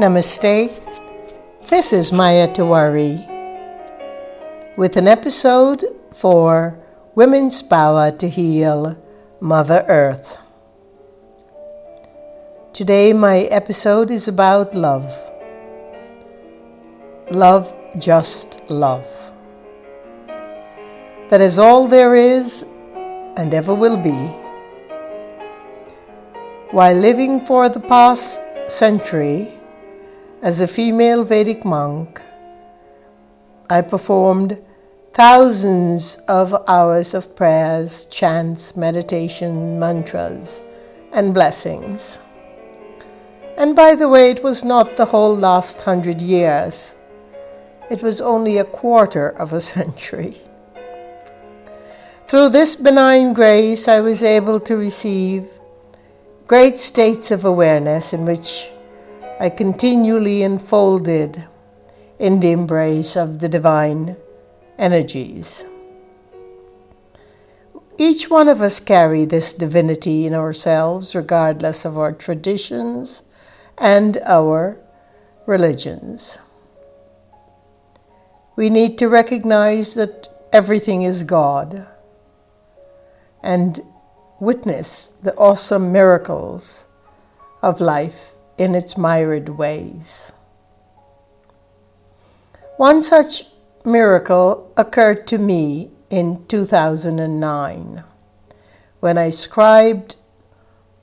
Namaste. This is Maya Tiwari with an episode for Women's Power to Heal Mother Earth. Today, my episode is about love. Love, just love. That is all there is and ever will be. While living for the past century, as a female Vedic monk, I performed thousands of hours of prayers, chants, meditation, mantras, and blessings. And by the way, it was not the whole last hundred years, it was only a quarter of a century. Through this benign grace, I was able to receive great states of awareness in which I continually enfolded in the embrace of the divine energies. Each one of us carry this divinity in ourselves, regardless of our traditions and our religions. We need to recognize that everything is God and witness the awesome miracles of life in its myriad ways. One such miracle occurred to me in 2009 when I scribed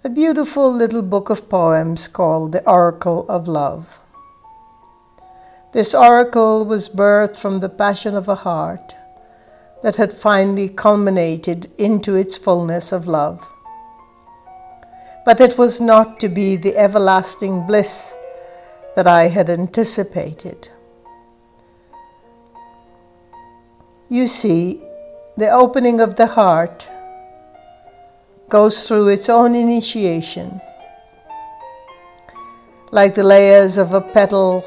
a beautiful little book of poems called The Oracle of Love. This oracle was birthed from the passion of a heart that had finally culminated into its fullness of love but it was not to be the everlasting bliss that I had anticipated. You see, the opening of the heart goes through its own initiation, like the layers of a petal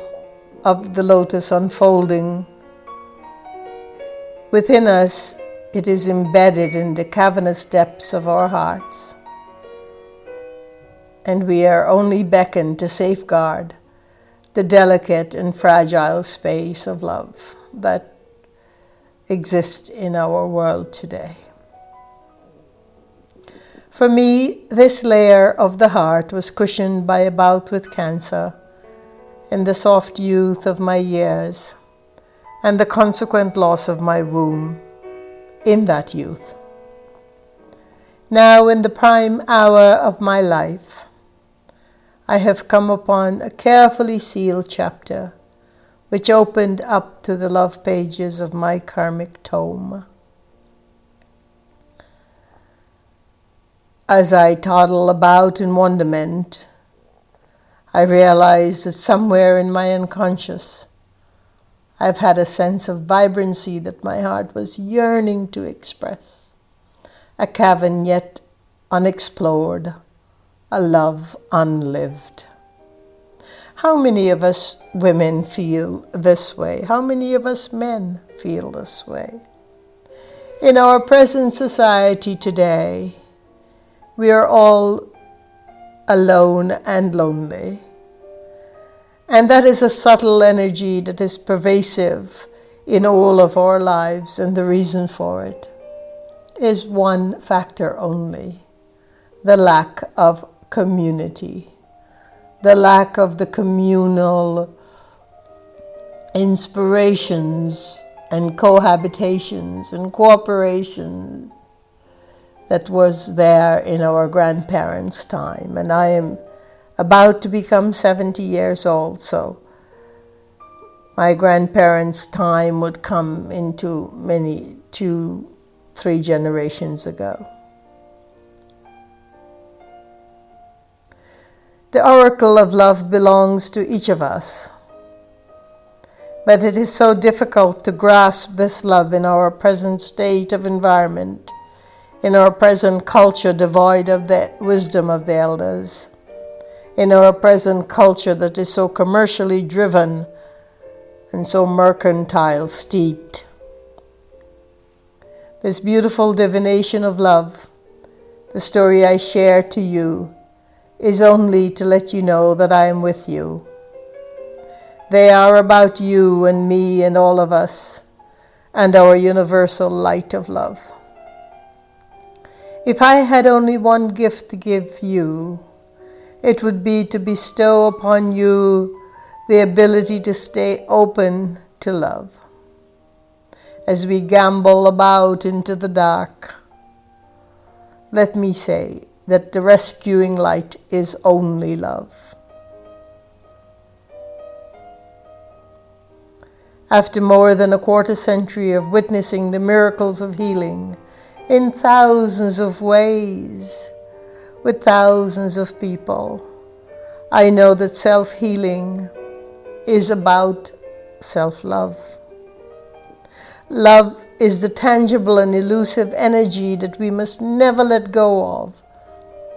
of the lotus unfolding. Within us, it is embedded in the cavernous depths of our hearts and we are only beckoned to safeguard the delicate and fragile space of love that exists in our world today. For me, this layer of the heart was cushioned by a bout with cancer in the soft youth of my years and the consequent loss of my womb in that youth. Now, in the prime hour of my life, I have come upon a carefully sealed chapter which opened up to the love pages of my karmic tome. As I toddle about in wonderment, I realize that somewhere in my unconscious, I've had a sense of vibrancy that my heart was yearning to express, a cavern yet unexplored a love unlived. How many of us women feel this way? How many of us men feel this way? In our present society today, we are all alone and lonely. And that is a subtle energy that is pervasive in all of our lives, and the reason for it is one factor only the lack of community, the lack of the communal inspirations and cohabitations and cooperations that was there in our grandparents' time. And I am about to become 70 years old, so my grandparents' time would come into many, two, three generations ago. The oracle of love belongs to each of us. But it is so difficult to grasp this love in our present state of environment, in our present culture devoid of the wisdom of the elders, in our present culture that is so commercially driven and so mercantile steeped. This beautiful divination of love, the story I share to you, is only to let you know that I am with you They are about you and me and all of us and our universal light of love. If I had only one gift to give you, it would be to bestow upon you the ability to stay open to love. As we gambol about into the dark, let me say that the rescuing light is only love. After more than a quarter century of witnessing the miracles of healing in thousands of ways, with thousands of people, I know that self healing is about self love. Love is the tangible and elusive energy that we must never let go of.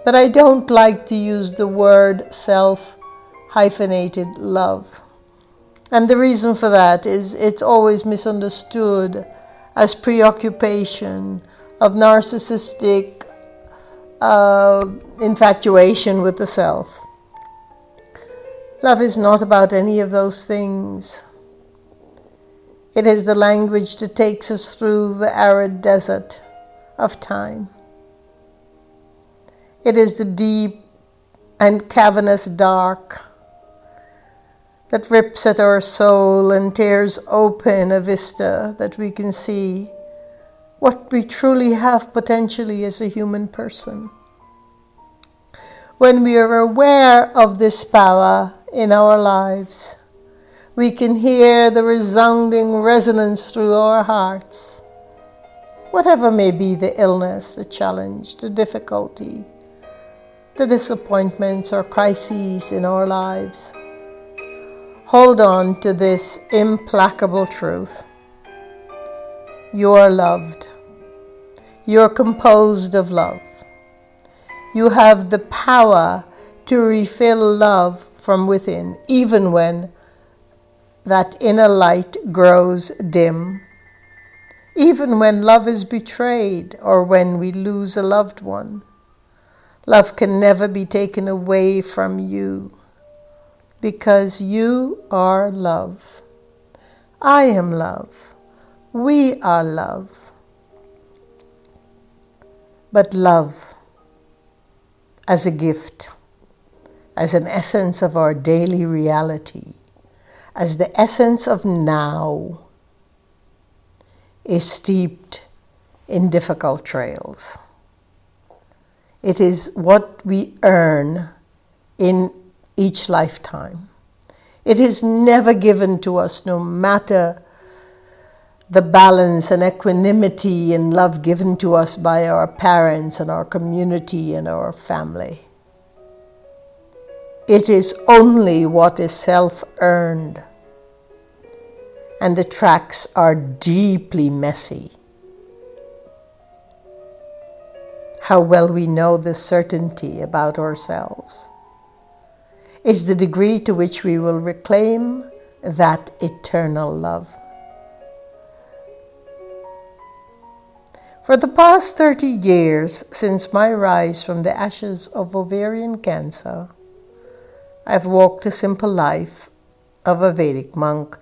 But I don't like to use the word self hyphenated love. And the reason for that is it's always misunderstood as preoccupation of narcissistic uh, infatuation with the self. Love is not about any of those things. It is the language that takes us through the arid desert of time. It is the deep and cavernous dark that rips at our soul and tears open a vista that we can see what we truly have potentially as a human person. When we are aware of this power in our lives, we can hear the resounding resonance through our hearts. Whatever may be the illness, the challenge, the difficulty, the disappointments or crises in our lives, hold on to this implacable truth. You are loved. You are composed of love. You have the power to refill love from within, even when that inner light grows dim. Even when love is betrayed or when we lose a loved one, love can never be taken away from you because you are love. I am love. We are love. But love as a gift, as an essence of our daily reality as the essence of now is steeped in difficult trails. It is what we earn in each lifetime. It is never given to us, no matter the balance and equanimity and love given to us by our parents and our community and our family. It is only what is self earned. And the tracks are deeply messy. How well we know the certainty about ourselves is the degree to which we will reclaim that eternal love. For the past 30 years since my rise from the ashes of ovarian cancer, I've walked a simple life of a Vedic monk,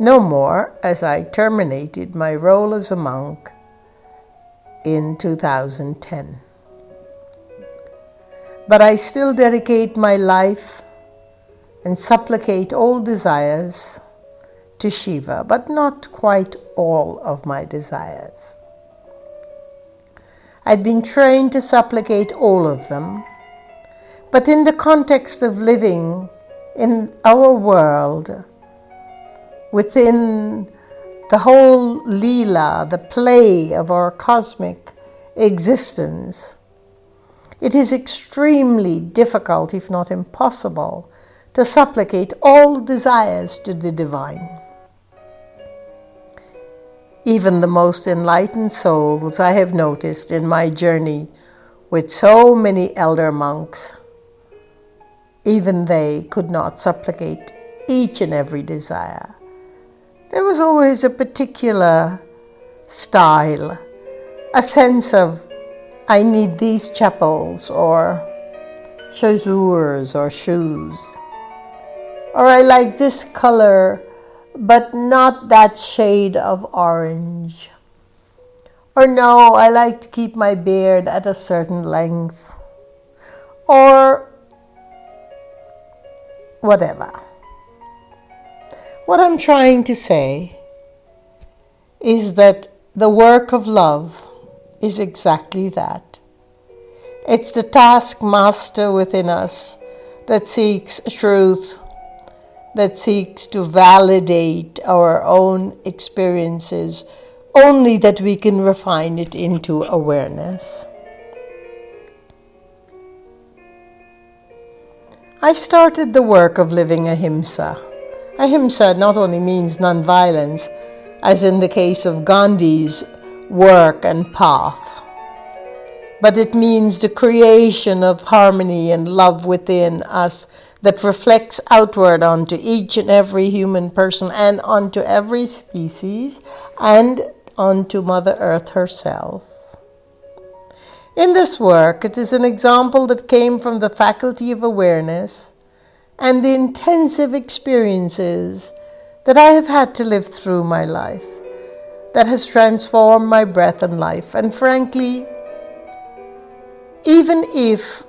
no more as I terminated my role as a monk in 2010. But I still dedicate my life and supplicate all desires to Shiva, but not quite all of my desires. I'd been trained to supplicate all of them but in the context of living in our world, within the whole Leela, the play of our cosmic existence, it is extremely difficult, if not impossible, to supplicate all desires to the divine. Even the most enlightened souls I have noticed in my journey with so many elder monks even they could not supplicate each and every desire. There was always a particular style, a sense of, I need these chappals or chaussures or shoes. Or I like this color, but not that shade of orange. Or no, I like to keep my beard at a certain length. Or whatever. What I'm trying to say is that the work of love is exactly that. It's the taskmaster within us that seeks truth, that seeks to validate our own experiences, only that we can refine it into awareness. I started the work of living ahimsa. Ahimsa not only means nonviolence, as in the case of Gandhi's work and path, but it means the creation of harmony and love within us that reflects outward onto each and every human person and onto every species and onto Mother Earth herself. In this work, it is an example that came from the faculty of awareness and the intensive experiences that I have had to live through my life that has transformed my breath and life. And frankly, even if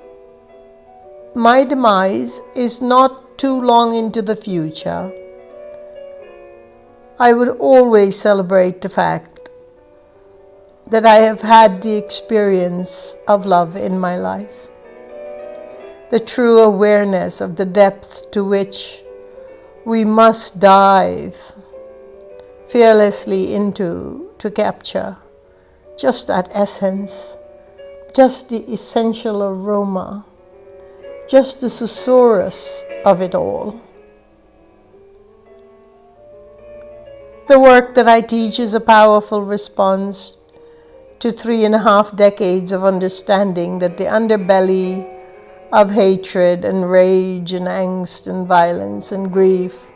my demise is not too long into the future, I would always celebrate the fact that I have had the experience of love in my life. The true awareness of the depth to which we must dive fearlessly into to capture just that essence, just the essential aroma, just the susurrus of it all. The work that I teach is a powerful response to three and a half decades of understanding that the underbelly of hatred and rage and angst and violence and grief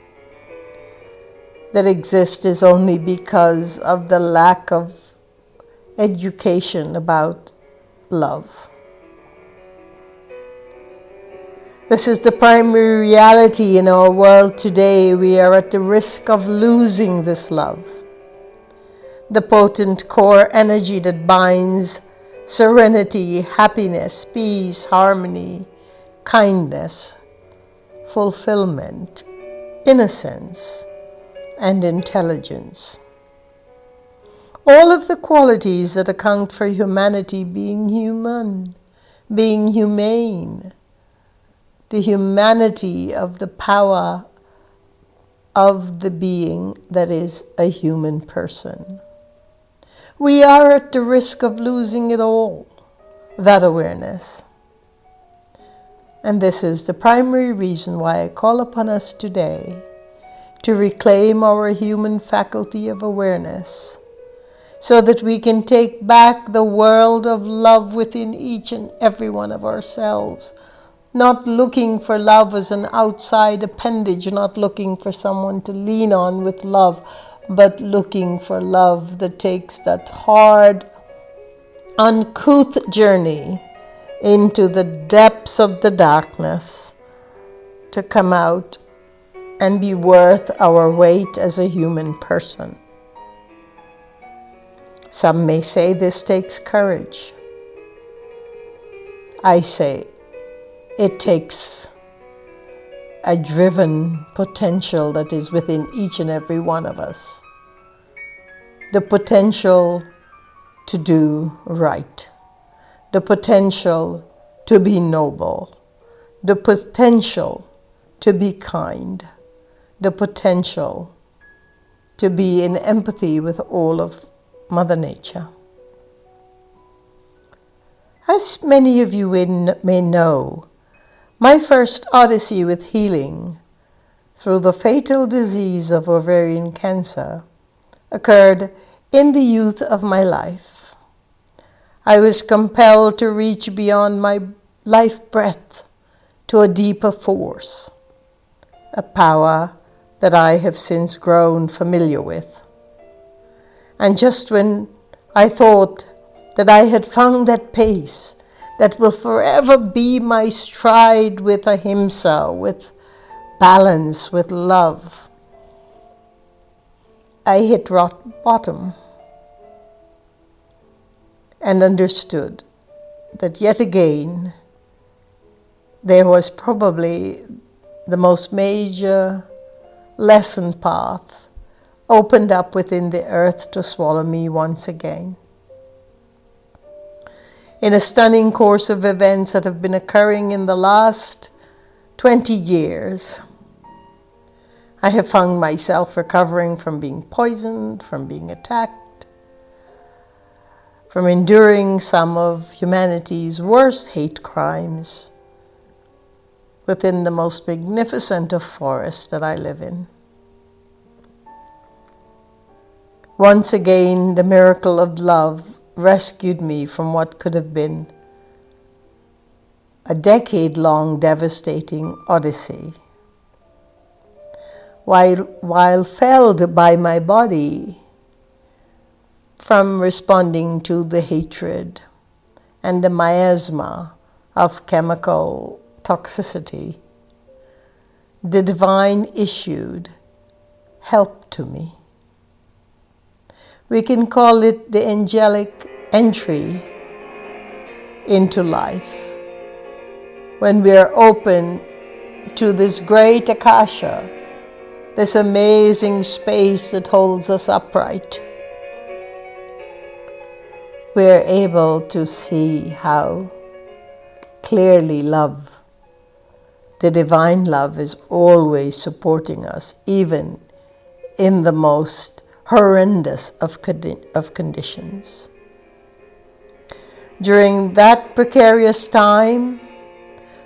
that exists is only because of the lack of education about love. This is the primary reality in our world today. We are at the risk of losing this love the potent core energy that binds serenity, happiness, peace, harmony, kindness, fulfillment, innocence, and intelligence. All of the qualities that account for humanity being human, being humane, the humanity of the power of the being that is a human person we are at the risk of losing it all, that awareness. And this is the primary reason why I call upon us today to reclaim our human faculty of awareness so that we can take back the world of love within each and every one of ourselves. Not looking for love as an outside appendage, not looking for someone to lean on with love, but looking for love that takes that hard, uncouth journey into the depths of the darkness to come out and be worth our weight as a human person. Some may say this takes courage. I say it takes a driven potential that is within each and every one of us. The potential to do right, the potential to be noble, the potential to be kind, the potential to be in empathy with all of Mother Nature. As many of you may know, my first odyssey with healing through the fatal disease of ovarian cancer occurred in the youth of my life. I was compelled to reach beyond my life breath to a deeper force, a power that I have since grown familiar with. And just when I thought that I had found that pace, that will forever be my stride with ahimsa, with balance with love, I hit rock bottom and understood that yet again there was probably the most major lesson path opened up within the earth to swallow me once again. In a stunning course of events that have been occurring in the last 20 years, I have found myself recovering from being poisoned, from being attacked, from enduring some of humanity's worst hate crimes within the most magnificent of forests that I live in. Once again, the miracle of love rescued me from what could have been a decade long devastating odyssey. While, while felled by my body from responding to the hatred and the miasma of chemical toxicity, the divine issued help to me. We can call it the angelic entry into life. When we are open to this great Akasha, this amazing space that holds us upright, we are able to see how clearly love the divine love is always supporting us, even in the most horrendous of, condi- of conditions. During that precarious time,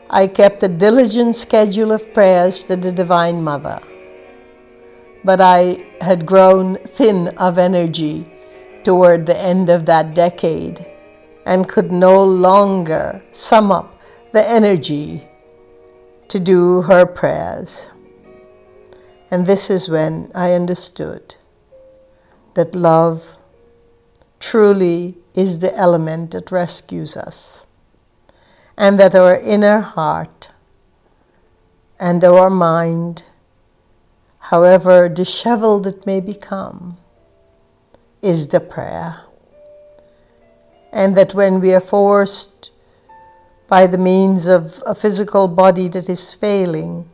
I kept a diligent schedule of prayers to the Divine Mother. But I had grown thin of energy toward the end of that decade and could no longer sum up the energy to do her prayers. And this is when I understood that love truly is the element that rescues us, and that our inner heart and our mind, however disheveled it may become, is the prayer. And that when we are forced by the means of a physical body that is failing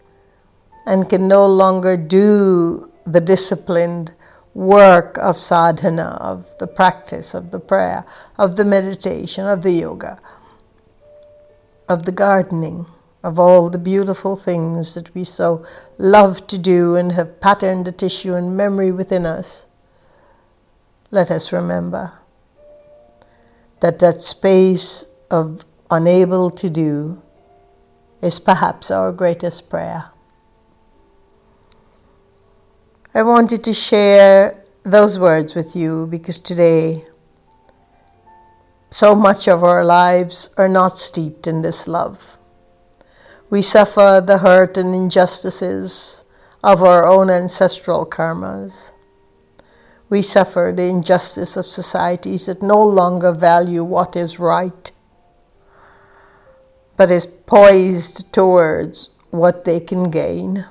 and can no longer do the disciplined work of sadhana, of the practice, of the prayer, of the meditation, of the yoga, of the gardening, of all the beautiful things that we so love to do and have patterned the tissue and memory within us. Let us remember that that space of unable to do is perhaps our greatest prayer. I wanted to share those words with you because today so much of our lives are not steeped in this love. We suffer the hurt and injustices of our own ancestral karmas. We suffer the injustice of societies that no longer value what is right but is poised towards what they can gain.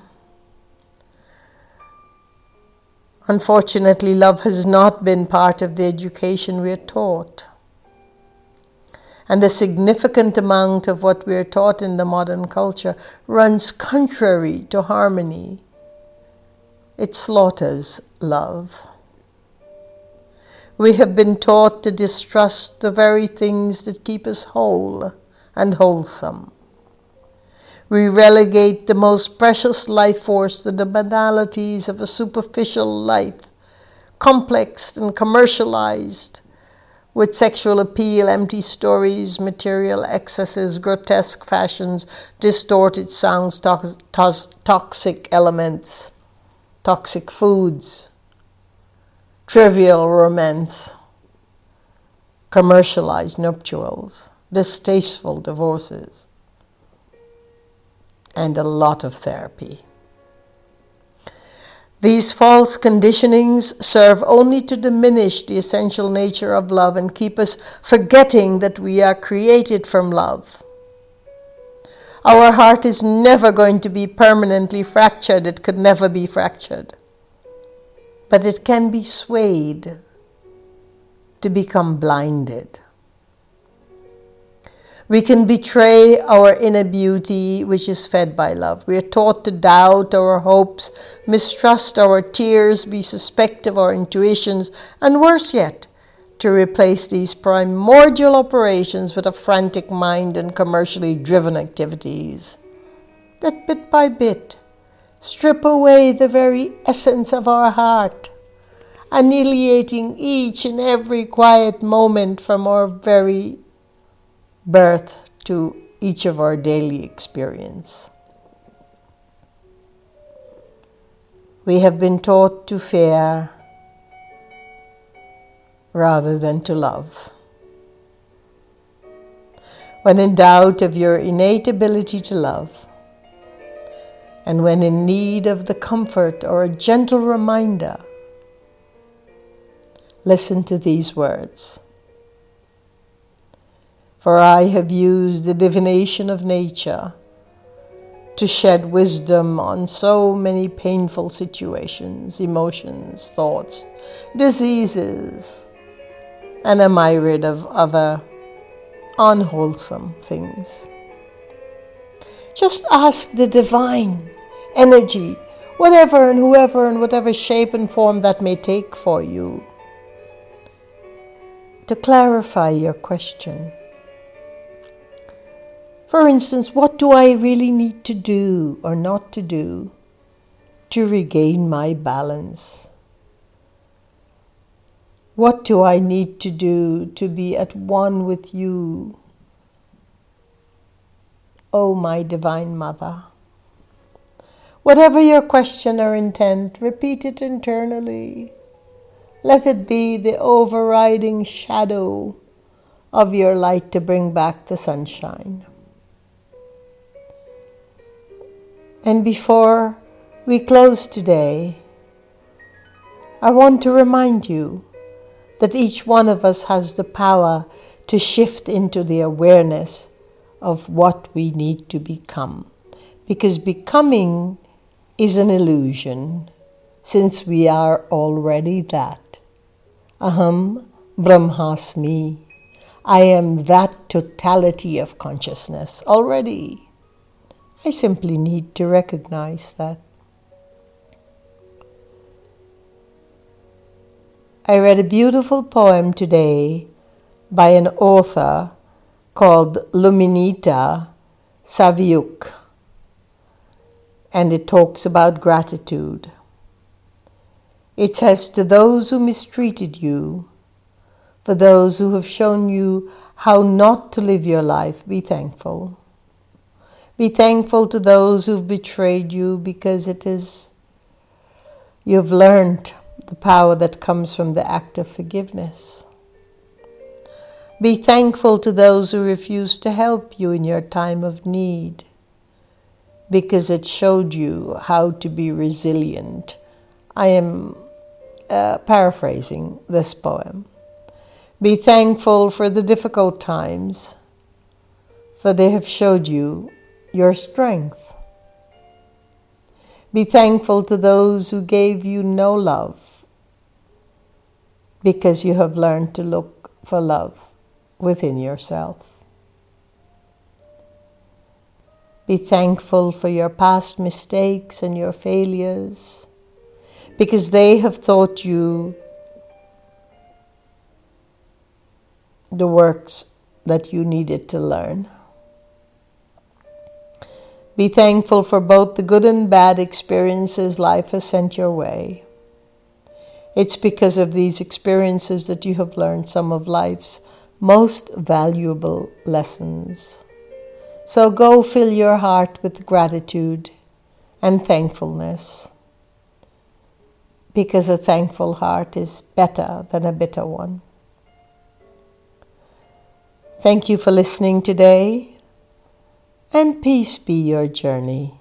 Unfortunately, love has not been part of the education we are taught. And a significant amount of what we are taught in the modern culture runs contrary to harmony. It slaughters love. We have been taught to distrust the very things that keep us whole and wholesome. We relegate the most precious life force to the banalities of a superficial life, complex and commercialized, with sexual appeal, empty stories, material excesses, grotesque fashions, distorted sounds, toxic elements, toxic foods, trivial romance, commercialized nuptials distasteful divorces, and a lot of therapy. These false conditionings serve only to diminish the essential nature of love and keep us forgetting that we are created from love. Our heart is never going to be permanently fractured, it could never be fractured. But it can be swayed to become blinded. We can betray our inner beauty, which is fed by love. We are taught to doubt our hopes, mistrust our tears, be suspect of our intuitions, and worse yet, to replace these primordial operations with a frantic mind and commercially driven activities that bit by bit strip away the very essence of our heart, annihilating each and every quiet moment from our very birth to each of our daily experience. We have been taught to fear rather than to love. When in doubt of your innate ability to love, and when in need of the comfort or a gentle reminder, listen to these words. For I have used the divination of nature to shed wisdom on so many painful situations, emotions, thoughts, diseases, and am I rid of other unwholesome things? Just ask the divine energy, whatever and whoever and whatever shape and form that may take for you, to clarify your question. For instance, what do I really need to do or not to do to regain my balance? What do I need to do to be at one with you, O oh, my Divine Mother? Whatever your question or intent, repeat it internally. Let it be the overriding shadow of your light to bring back the sunshine. And before we close today, I want to remind you that each one of us has the power to shift into the awareness of what we need to become. Because becoming is an illusion, since we are already that. Aham Brahmasmi. I am that totality of consciousness already. I simply need to recognize that. I read a beautiful poem today by an author called Luminita Saviuc, and it talks about gratitude. It says, To those who mistreated you, for those who have shown you how not to live your life, be thankful. Be thankful to those who've betrayed you because it is you've learned the power that comes from the act of forgiveness. Be thankful to those who refused to help you in your time of need because it showed you how to be resilient. I am uh, paraphrasing this poem. Be thankful for the difficult times, for they have showed you your strength. Be thankful to those who gave you no love because you have learned to look for love within yourself. Be thankful for your past mistakes and your failures because they have taught you the works that you needed to learn. Be thankful for both the good and bad experiences life has sent your way. It's because of these experiences that you have learned some of life's most valuable lessons. So go fill your heart with gratitude and thankfulness, because a thankful heart is better than a bitter one. Thank you for listening today, and peace be your journey.